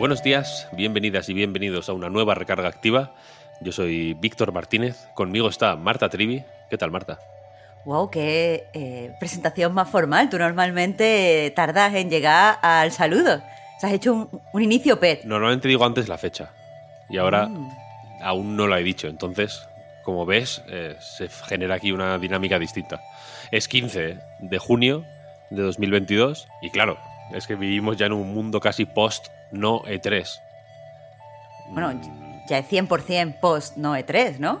Buenos días, bienvenidas y bienvenidos a una nueva recarga activa. Yo soy Víctor Martínez, conmigo está Marta Trivi. ¿Qué tal, Marta? Wow, qué eh, presentación más formal. Tú normalmente tardas en llegar al saludo. O sea, has hecho un, un inicio pet. Normalmente digo antes la fecha y ahora Mm. aún no la he dicho. Entonces, como ves, eh, se genera aquí una dinámica distinta. Es 15 de junio de 2022 y claro, es que vivimos ya en un mundo casi post no E3. Bueno, ya es 100% post no E3, ¿no?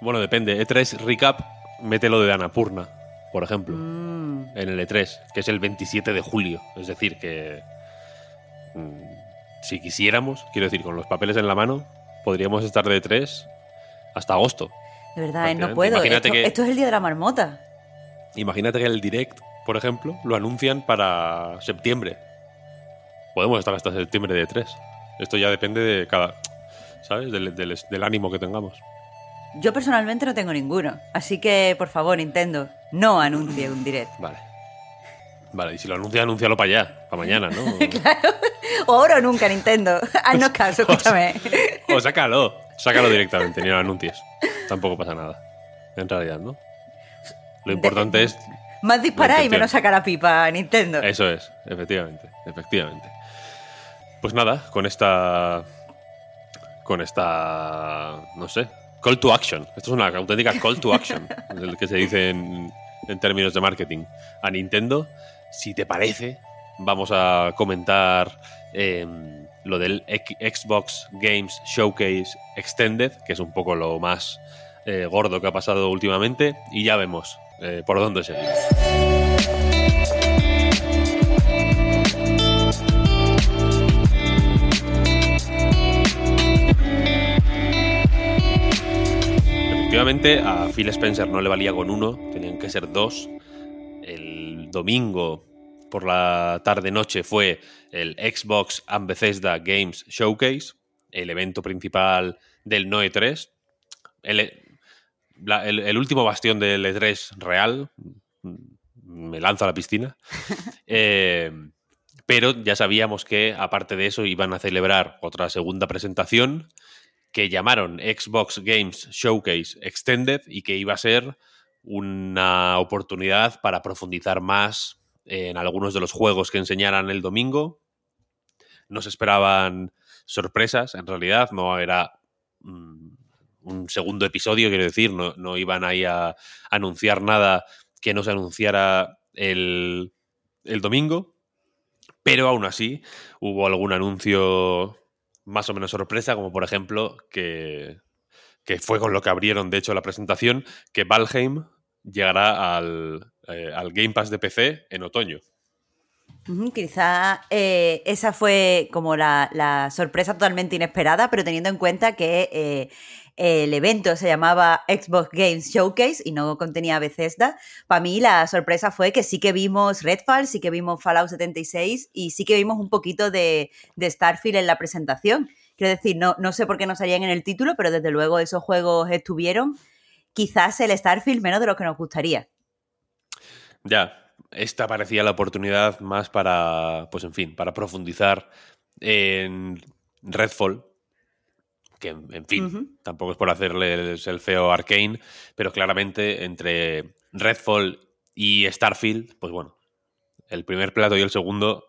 bueno, depende. E3 recap, mételo de Annapurna, por ejemplo. Mm. en el E3, que es el 27 de julio. Es decir, que mm, si quisiéramos, quiero decir, con los papeles en la mano, podríamos estar de E3 hasta agosto. De verdad, eh, no puedo. Imagínate Esto, que- esto es el día de la marmota. Imagínate que el Direct, por ejemplo, lo anuncian para septiembre. Podemos estar hasta septiembre de E3. Esto ya depende de cada. ¿Sabes? Del, del- del ánimo que tengamos. Yo personalmente no tengo ninguno. Así que, por favor, Nintendo, no anuncie un direct. Vale. Vale, y si lo anuncia, anúncialo para allá, para mañana, ¿no? O ahora o nunca, Nintendo. Haznos caso, escúchame. O sácalo, sácalo directamente, ni lo anuncies. Tampoco pasa nada. En realidad, ¿no? Lo importante es. Más disparar y menos sacar a pipa, Nintendo. Eso es, efectivamente, efectivamente. Pues nada, con esta. Con esta. No sé. Call to action. Esto es una auténtica call to action. el que se dice en, en términos de marketing. A Nintendo, si te parece, vamos a comentar eh, lo del X- Xbox Games Showcase Extended, que es un poco lo más eh, gordo que ha pasado últimamente, y ya vemos eh, por dónde seguimos. Efectivamente, a Phil Spencer no le valía con uno, tenían que ser dos. El domingo por la tarde-noche fue el Xbox and Games Showcase, el evento principal del Noe 3. El, la- el- el último bastión del E3 real. Me lanzo a la piscina. Eh, pero ya sabíamos que, aparte de eso, iban a celebrar otra segunda presentación que llamaron Xbox Games Showcase Extended y que iba a ser una oportunidad para profundizar más en algunos de los juegos que enseñaran el domingo. No se esperaban sorpresas, en realidad, no era mm, un segundo episodio, quiero decir, no, no iban ahí a anunciar nada que no se anunciara el, el domingo, pero aún así hubo algún anuncio más o menos sorpresa, como por ejemplo que, que fue con lo que abrieron de hecho la presentación, que Valheim llegará al, eh, al Game Pass de PC en otoño. Quizá eh, esa fue como la, la sorpresa totalmente inesperada, pero teniendo en cuenta que eh, el evento se llamaba Xbox Games Showcase y no contenía Bethesda, para mí la sorpresa fue que sí que vimos Redfall, sí que vimos Fallout 76 y sí que vimos un poquito de, de Starfield en la presentación. Quiero decir, no, no sé por qué no salían en el título, pero desde luego esos juegos estuvieron. Quizás el Starfield menos de lo que nos gustaría. Ya, esta parecía la oportunidad más para, pues en fin, para profundizar en Redfall, que en, fin, tampoco es por hacerles el feo Arcane, pero claramente entre Redfall y Starfield, pues bueno, el primer plato y el segundo,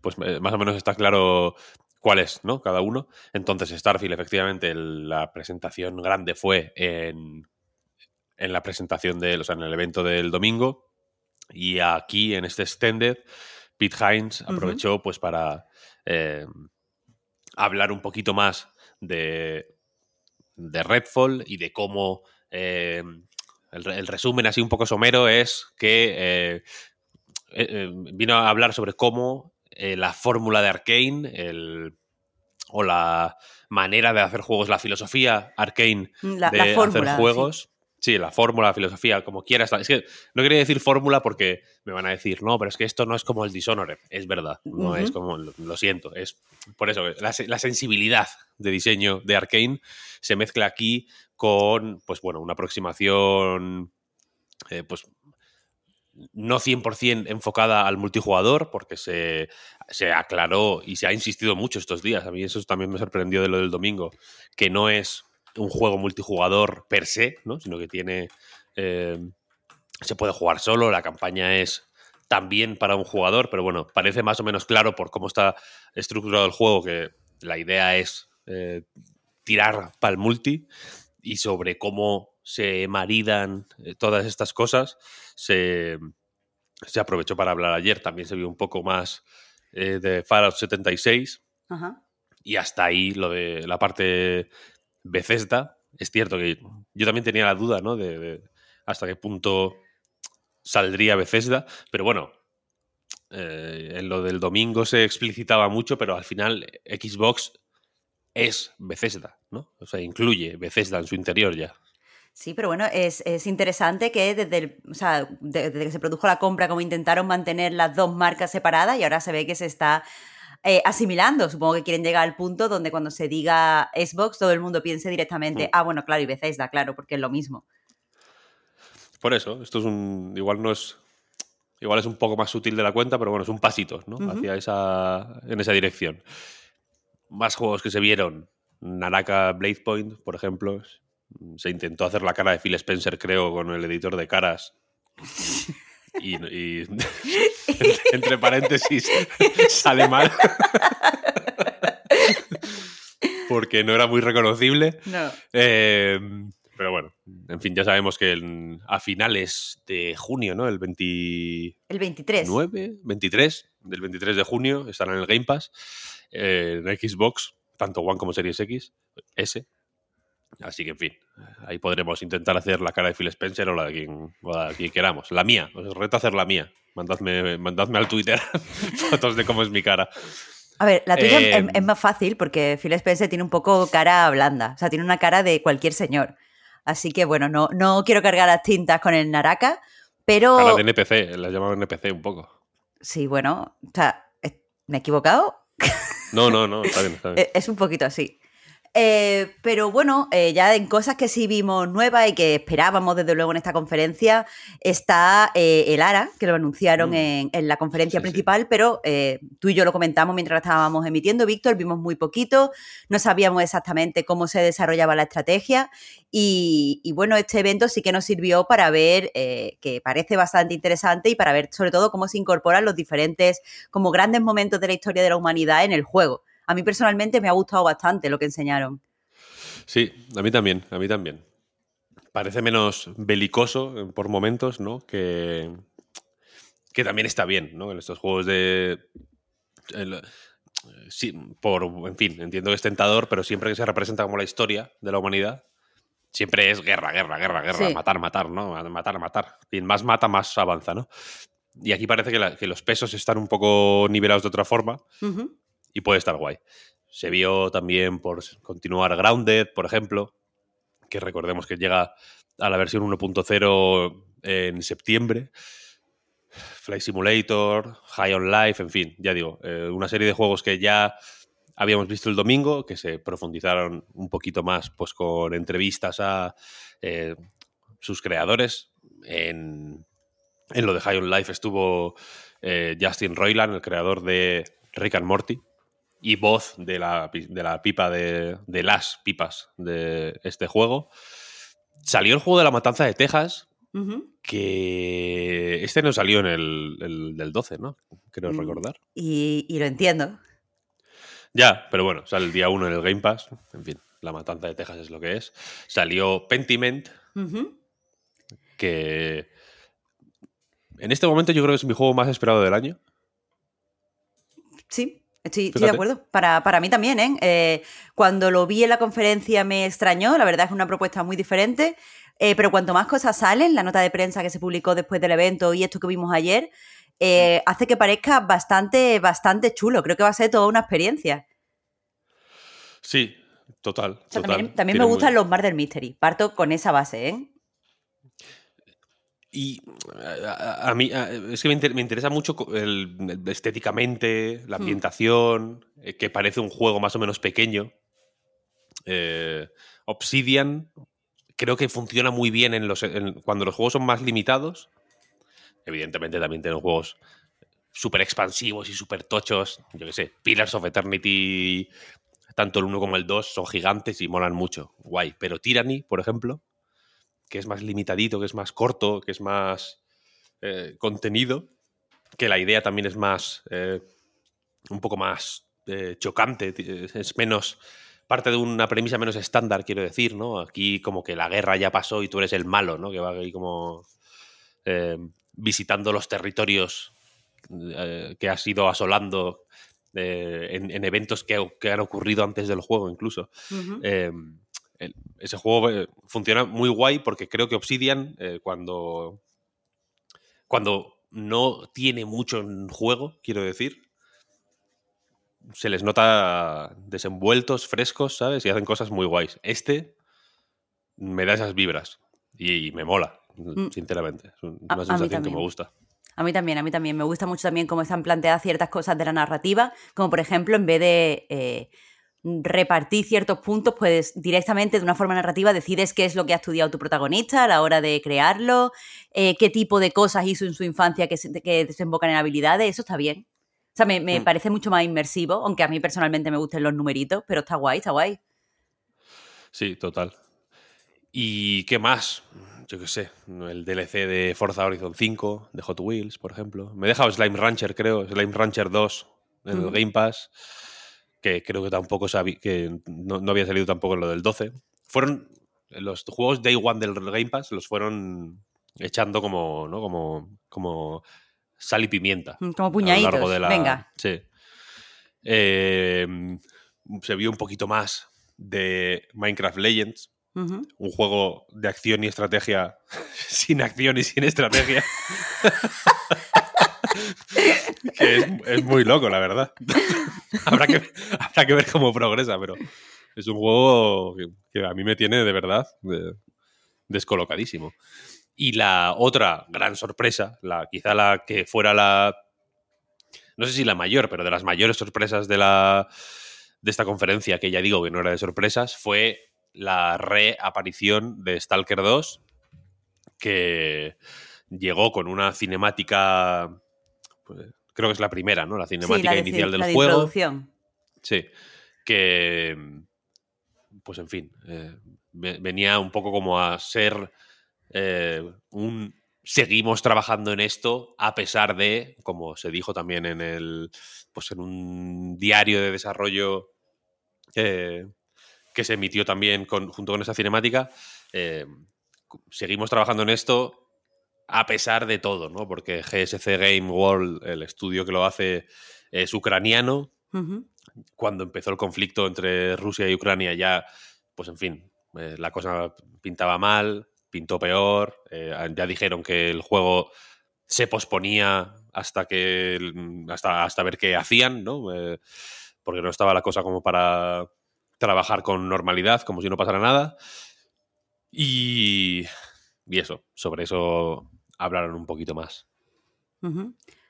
pues eh, más o menos está claro cuál es, ¿no? Cada uno. Entonces, Starfield, efectivamente, el- la presentación grande fue en, en la presentación del, o sea, en el evento del domingo. Y aquí, en este extended, Pete Hines aprovechó pues para eh, hablar un poquito más de, de Redfall y de cómo eh, el, re- el resumen así un poco somero es que eh, eh, vino a hablar sobre cómo la fórmula de Arkane, el, o la manera de hacer juegos, la filosofía Arkane Mm, La- de la hacer juegos. Sí. la fórmula, la filosofía, como quieras. Es que no quería decir fórmula porque me van a decir, no, pero es que esto no es como el Dishonored. Es verdad, no es como, lo, siento. Es por eso, la, la sensibilidad de diseño de Arkane se mezcla aquí con, pues bueno, una aproximación, eh, pues no 100% enfocada al multijugador, porque se, se aclaró y se ha insistido mucho estos días. A mí eso también me sorprendió de lo del domingo, que no es un juego multijugador per se, ¿no? sino que tiene. eh, se puede jugar solo, la campaña es también para un jugador, pero bueno, parece más o menos claro por cómo está estructurado el juego que la idea es eh, tirar para el multi y sobre cómo se maridan eh, todas estas cosas se, se aprovechó para hablar ayer. También se vio un poco más eh, de Fallout 76 Ajá. y hasta ahí lo de la parte Bethesda. Es cierto que yo también tenía la duda, ¿no? De, hasta qué punto saldría Bethesda, pero bueno, eh, en lo del domingo se explicitaba mucho, pero al final Xbox es Bethesda, ¿no? O sea, incluye Bethesda en su interior ya. Sí, pero bueno, es, es interesante que desde, el- o sea, de- desde que se produjo la compra, como intentaron mantener las dos marcas separadas y ahora se ve que se está eh, asimilando. Supongo que quieren llegar al punto donde cuando se diga Xbox todo el mundo piense directamente, Mm. ah, bueno, claro, y Bethesda, claro, porque es lo mismo. Por eso, esto es un. Igual no es. Igual es un poco más sutil de la cuenta, pero bueno, es un pasito, ¿no? Hacia esa. en esa dirección. Más juegos que se vieron. Naraka Blade Point, por ejemplo. Se intentó hacer la cara de Phil Spencer, creo, con el editor de caras. Y, y- entre paréntesis sale mal. Porque no era muy reconocible. No. Eh, pero bueno, en fin, ya sabemos que en- a finales de junio, ¿no? El 29, El 23. 23, del 23 de junio, estarán en el Game Pass, eh, en Xbox, tanto One como Series X, S. Así que, en fin, ahí podremos intentar hacer la cara de Phil Spencer o la de quien, o la de quien queramos. La mía, os reto a hacer la mía. Mandadme, mandadme al Twitter fotos de cómo es mi cara. A ver, la tuya Eh, es, es más fácil porque Phil Spencer tiene un poco cara blanda, o sea, tiene una cara de cualquier señor. Así que bueno, no, no quiero cargar las tintas con el Naraka, pero... Cara de NPC, la llamaban NPC un poco. Sí, bueno, o sea, ¿me he equivocado? No, no, no, está bien, está bien. Es un poquito así. Eh, pero bueno, eh, ya en cosas que sí vimos nuevas y que esperábamos desde luego en esta conferencia, está eh, el ARA, que lo anunciaron Mm. en, en la conferencia Sí, sí. principal, pero tú y yo lo comentamos mientras la estábamos emitiendo, Víctor, vimos muy poquito, no sabíamos exactamente cómo se desarrollaba la estrategia y, y bueno, este evento sí que nos sirvió para ver, que parece bastante interesante y para ver sobre todo cómo se incorporan los diferentes, como grandes momentos de la historia de la humanidad en el juego. A mí personalmente me ha gustado bastante lo que enseñaron. Sí, a mí también, a mí también. Parece menos belicoso eh, por momentos, ¿no? Que, que también está bien, ¿no? En estos juegos de... el- sí, por, en fin, entiendo que es tentador, pero siempre que se representa como la historia de la humanidad, siempre es guerra, guerra, guerra, guerra, Sí. matar, matar, ¿no? Matar, matar. Y más mata, más avanza, ¿no? Y aquí parece que, la- que los pesos están un poco nivelados de otra forma. Y puede estar guay. Se vio también por continuar Grounded, por ejemplo, que recordemos que llega a la versión 1.0 en septiembre. Flight Simulator, High on Life, en fin, ya digo, eh, una serie de juegos que ya habíamos visto el domingo, que se profundizaron un poquito más pues, con entrevistas a eh, sus creadores. En, en lo de High on Life estuvo eh, Justin Roiland, el creador de Rick Morty, y voz de la, de la pipa de, de las pipas de este juego. Salió el juego de la matanza de Texas, que este no salió en el, el del 12, ¿no? Creo Mm. recordar. Y, y lo entiendo. Ya, pero bueno, sale el día 1 en el Game Pass. En fin, la matanza de Texas es lo que es. Salió Pentiment, que en este momento yo creo que es mi juego más esperado del año. Sí, estoy, estoy de acuerdo. Para, para mí también, ¿eh? Eh, Cuando lo vi en la conferencia me extrañó, la verdad es que es una propuesta muy diferente, eh, pero cuanto más cosas salen, la nota de prensa que se publicó después del evento y esto que vimos ayer, eh, hace que parezca bastante, bastante chulo. Creo que va a ser toda una experiencia. Sí, total. También, me gustan los Murder Mystery. Parto con esa base, ¿eh? Y a, mí es que me, interesa mucho el, estéticamente, la hmm. ambientación, eh, que parece un juego más o menos pequeño. Eh, Obsidian creo que funciona muy bien en los, cuando los juegos son más limitados. Evidentemente también tienen juegos súper expansivos y súper tochos. Yo qué sé, Pillars of Eternity, tanto el 1 como el 2 son gigantes y molan mucho. Guay. Pero Tyranny, por ejemplo, que es más limitadito, que es más corto, que es más eh, contenido, que la idea también es más, eh, un poco más eh, chocante, es menos, parte de una premisa menos estándar, quiero decir, ¿no? Aquí como que la guerra ya pasó y tú eres el malo, ¿no? Que va ahí como visitando los territorios que has ido asolando en, eventos que, han ocurrido antes del juego incluso ese juego eh, funciona muy guay porque creo que Obsidian, eh, cuando, cuando no tiene mucho en juego, quiero decir, se les nota desenvueltos, frescos, ¿sabes? Y hacen cosas muy guays. Este me da esas vibras y, me mola, mm. sinceramente. Es una sensación que me gusta. A mí también, a mí también. Me gusta mucho también cómo están planteadas ciertas cosas de la narrativa, como por ejemplo, en vez de eh, repartir ciertos puntos, pues directamente de una forma narrativa decides qué es lo que ha estudiado tu protagonista a la hora de crearlo, eh, qué tipo de cosas hizo en su infancia que, que desembocan en habilidades, eso está bien. O sea, me, mm. parece mucho más inmersivo, aunque a mí personalmente me gusten los numeritos, pero está guay, está guay. Sí, total. ¿Y qué más? Yo qué sé, el DLC de Forza Horizon 5, de Hot Wheels, por ejemplo. Me he dejado Slime Rancher, creo, Slime Rancher 2 en el Game Pass que creo que tampoco que no, había salido tampoco en lo del 12. Fueron los juegos Day One del Game Pass, los fueron echando como, ¿no? Como, como sal y pimienta. Mm, como puñaditos, venga. Sí. Em, se vio un poquito más de Minecraft Legends, un juego de acción y estrategia sin acción y sin estrategia. que es, muy loco, la verdad. habrá, que, que ver cómo progresa, pero es un juego que, a mí me tiene de verdad descolocadísimo. Y la otra gran sorpresa, la, quizá la que fuera la. No sé si la mayor, pero de las mayores sorpresas de, la, de esta conferencia, que ya digo que no era de sorpresas, fue la reaparición de Stalker 2, que llegó con una cinemática pues, creo que es la primera, ¿no? La cinemática inicial del juego. Sí. Que, pues en fin, eh, venía un poco como a ser eh, un seguimos trabajando en esto a pesar de, como se dijo también en el, pues en un diario de desarrollo eh, que se emitió también junto con esa cinemática, seguimos trabajando en esto a pesar de todo, ¿no? Porque GSC Game World, el estudio que lo hace, es ucraniano. Cuando empezó el conflicto entre Rusia y Ucrania ya, pues en fin, eh, la cosa pintaba mal, pintó peor, eh, ya dijeron que el juego se posponía hasta que hasta, hasta ver qué hacían, ¿no? Eh, porque no estaba la cosa como para trabajar con normalidad, como si no pasara nada. Y, y eso, sobre eso hablaron un poquito más.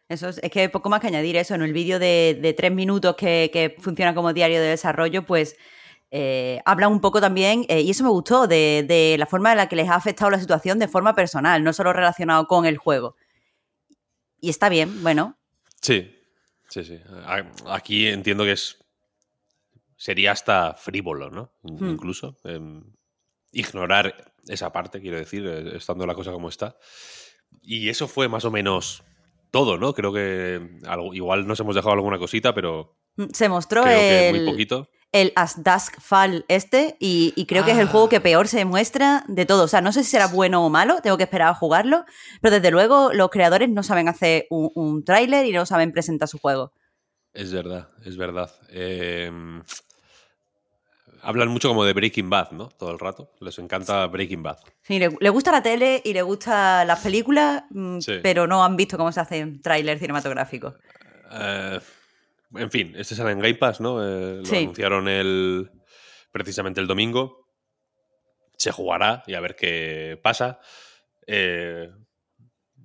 Eso es, que hay poco más que añadir eso. En el vídeo de, tres minutos que, funciona como diario de desarrollo, pues eh, habla un poco también, eh, y eso me gustó, de, la forma en la que les ha afectado la situación de forma personal, no solo relacionado con el juego. Y está bien, bueno. Sí, sí, sí. Aquí entiendo que es. Sería hasta frívolo, ¿no? Hmm. Incluso. Em, ignorar esa parte, quiero decir, eh, estando la cosa como está. Y eso fue más o menos todo, ¿no? Creo que igual nos hemos dejado alguna cosita, pero. Mm, se mostró el, muy poquito. el As Dusk Fall este, y, creo que es el juego que ah. peor se muestra de todo. O sea, no sé si será bueno o malo, tengo que esperar a jugarlo, pero desde luego los creadores no saben hacer un, tráiler y no saben presentar su juego. Es verdad, es verdad. Em, hablan mucho como de Breaking Bad, ¿no? Todo el rato. Les encanta Breaking Bad. Sí, le, le gusta la tele y le gustan las películas, mm, Sí. pero no han visto cómo se hacen trailers cinematográficos. Eh, en fin, este sale en Game Pass, ¿no? Eh, lo Sí. anunciaron el, precisamente el domingo. Se jugará y a ver qué pasa. Eh,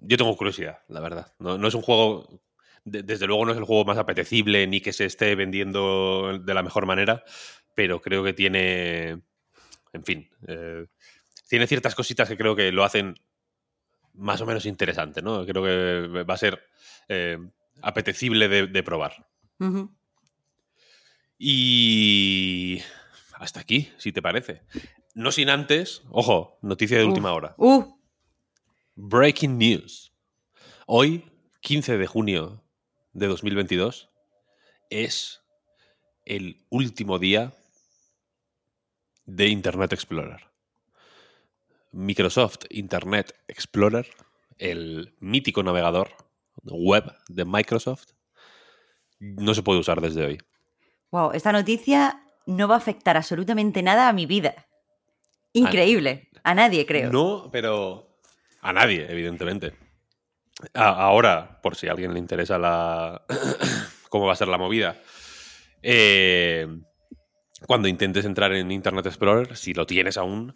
yo tengo curiosidad, la verdad. No, no es un juego. De- desde luego no es el juego más apetecible ni que se esté vendiendo de la mejor manera, pero creo que tiene. En fin. eh, tiene ciertas cositas que creo que lo hacen más o menos interesante, ¿no? Creo que va a ser eh, apetecible de, de probar. Y hasta aquí, si te parece. No sin antes, ojo, noticia de última hora. Uh, Breaking news. Hoy, 15 de junio de 2022, es el último día de Internet Explorer. Microsoft Internet Explorer, el mítico navegador web de Microsoft, no se puede usar desde hoy. wow, esta noticia no va a afectar absolutamente nada a mi vida. Increíble. A nadie, creo. No, pero a nadie, evidentemente. Ahora, por si a alguien le interesa la cómo va a ser la movida, eh, cuando intentes entrar en Internet Explorer, si lo tienes aún,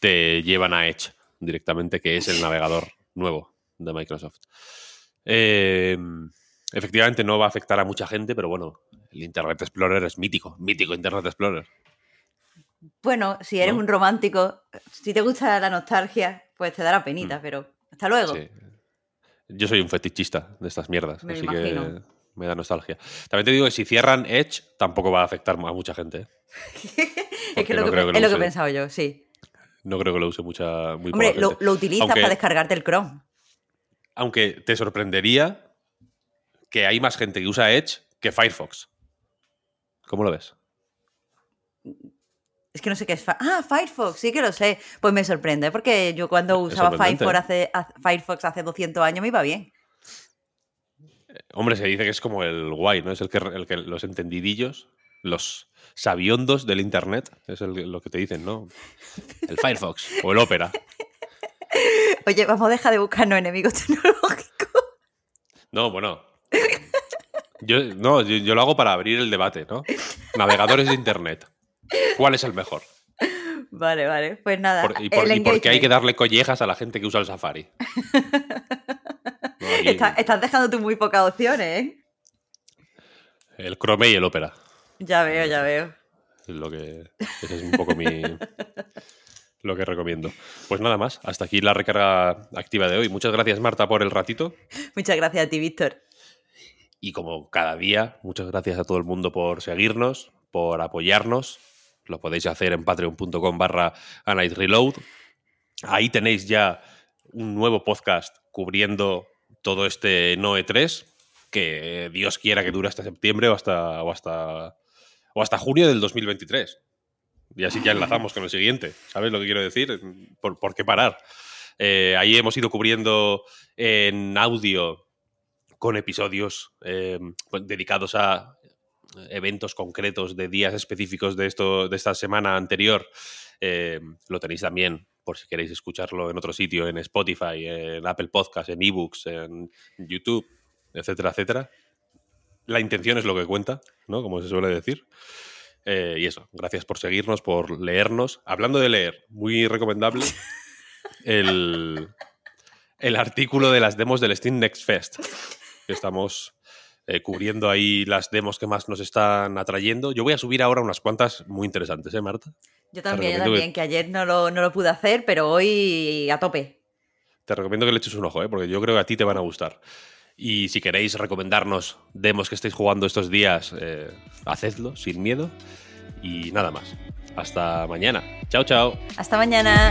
te llevan a Edge directamente, que es el navegador nuevo de Microsoft. Eh, efectivamente no va a afectar a mucha gente, pero bueno, el Internet Explorer es mítico, mítico Internet Explorer. Bueno, si eres ¿No? un romántico, si te gusta la nostalgia, pues te dará penita, pero hasta luego. Mm. Sí. Yo soy un fetichista de estas mierdas, Me así imagino. que me da nostalgia. También te digo que si cierran Edge, tampoco va a afectar a mucha gente. ¿eh? es lo que, es lo he pensado yo, sí. No creo que lo use mucha, muy Hombre, poca lo, gente. lo utilizas Aunque- para descargarte el Chrome. Aunque te sorprendería que hay más gente que usa Edge que Firefox. ¿Cómo lo ves? Es que no sé qué es. Ah, Firefox, sí que lo sé. Pues me sorprende, porque yo cuando usaba Firefox ¿eh? hace, ha- Firefox hace 200 años me iba bien. Hombre, se dice que es como el guay, ¿no? Es el que, el que los entendidillos, los sabiondos del Internet, es el- lo que te dicen, ¿no? El Firefox o el Opera. Oye, vamos a dejar de buscarnos enemigos tecnológicos. No, bueno. Yo, no, yo, yo lo hago para abrir el debate, ¿no? Navegadores de Internet. ¿Cuál es el mejor? Vale, vale. Pues nada. Por- y, por, y por qué hay que darle collejas a la gente que usa el Safari? No, aquí, Está- estás dejando tú muy pocas opciones, ¿eh? el Chrome y el Opera. Ya veo, ya veo. Es lo que. Ese es un poco mi. Lo que recomiendo. Pues nada más. Hasta aquí la recarga activa de hoy. Muchas gracias, Marta, por el ratito. Muchas gracias a ti, Víctor. Y como cada día, muchas gracias a todo el mundo por seguirnos, por apoyarnos. Lo podéis hacer en patreon.com barra Reload. Ahí tenéis ya un nuevo podcast cubriendo todo este Noe 3, que Dios quiera que dure hasta septiembre o hasta, o hasta, o hasta junio del 2023. Y así ya enlazamos con el siguiente. ¿Sabes lo que quiero decir? ¿Por, por qué parar? Eh, ahí hemos ido cubriendo en audio con episodios eh, dedicados a eventos concretos de días específicos de, esto, de esta semana anterior. Eh, lo tenéis también, por si queréis escucharlo en otro sitio, en Spotify, en Apple Podcasts, en eBooks, en YouTube, etcétera, etcétera. La intención es lo que cuenta, ¿no? Como se suele decir. Eh, y eso, gracias por seguirnos, por leernos. Hablando de leer, muy recomendable el, el artículo de las demos del Steam Next Fest. Estamos eh, cubriendo ahí las demos que más nos están atrayendo. Yo voy a subir ahora unas cuantas muy interesantes, ¿eh, Marta? Yo también, yo que- también, que ayer no lo, no lo pude hacer, pero hoy a tope. Te recomiendo que le eches un ojo, ¿eh? porque yo creo que a ti te van a gustar. Y si queréis recomendarnos demos que estéis jugando estos días, eh, hacedlo sin miedo. Y nada más. Hasta mañana. Chao, chao. Hasta mañana.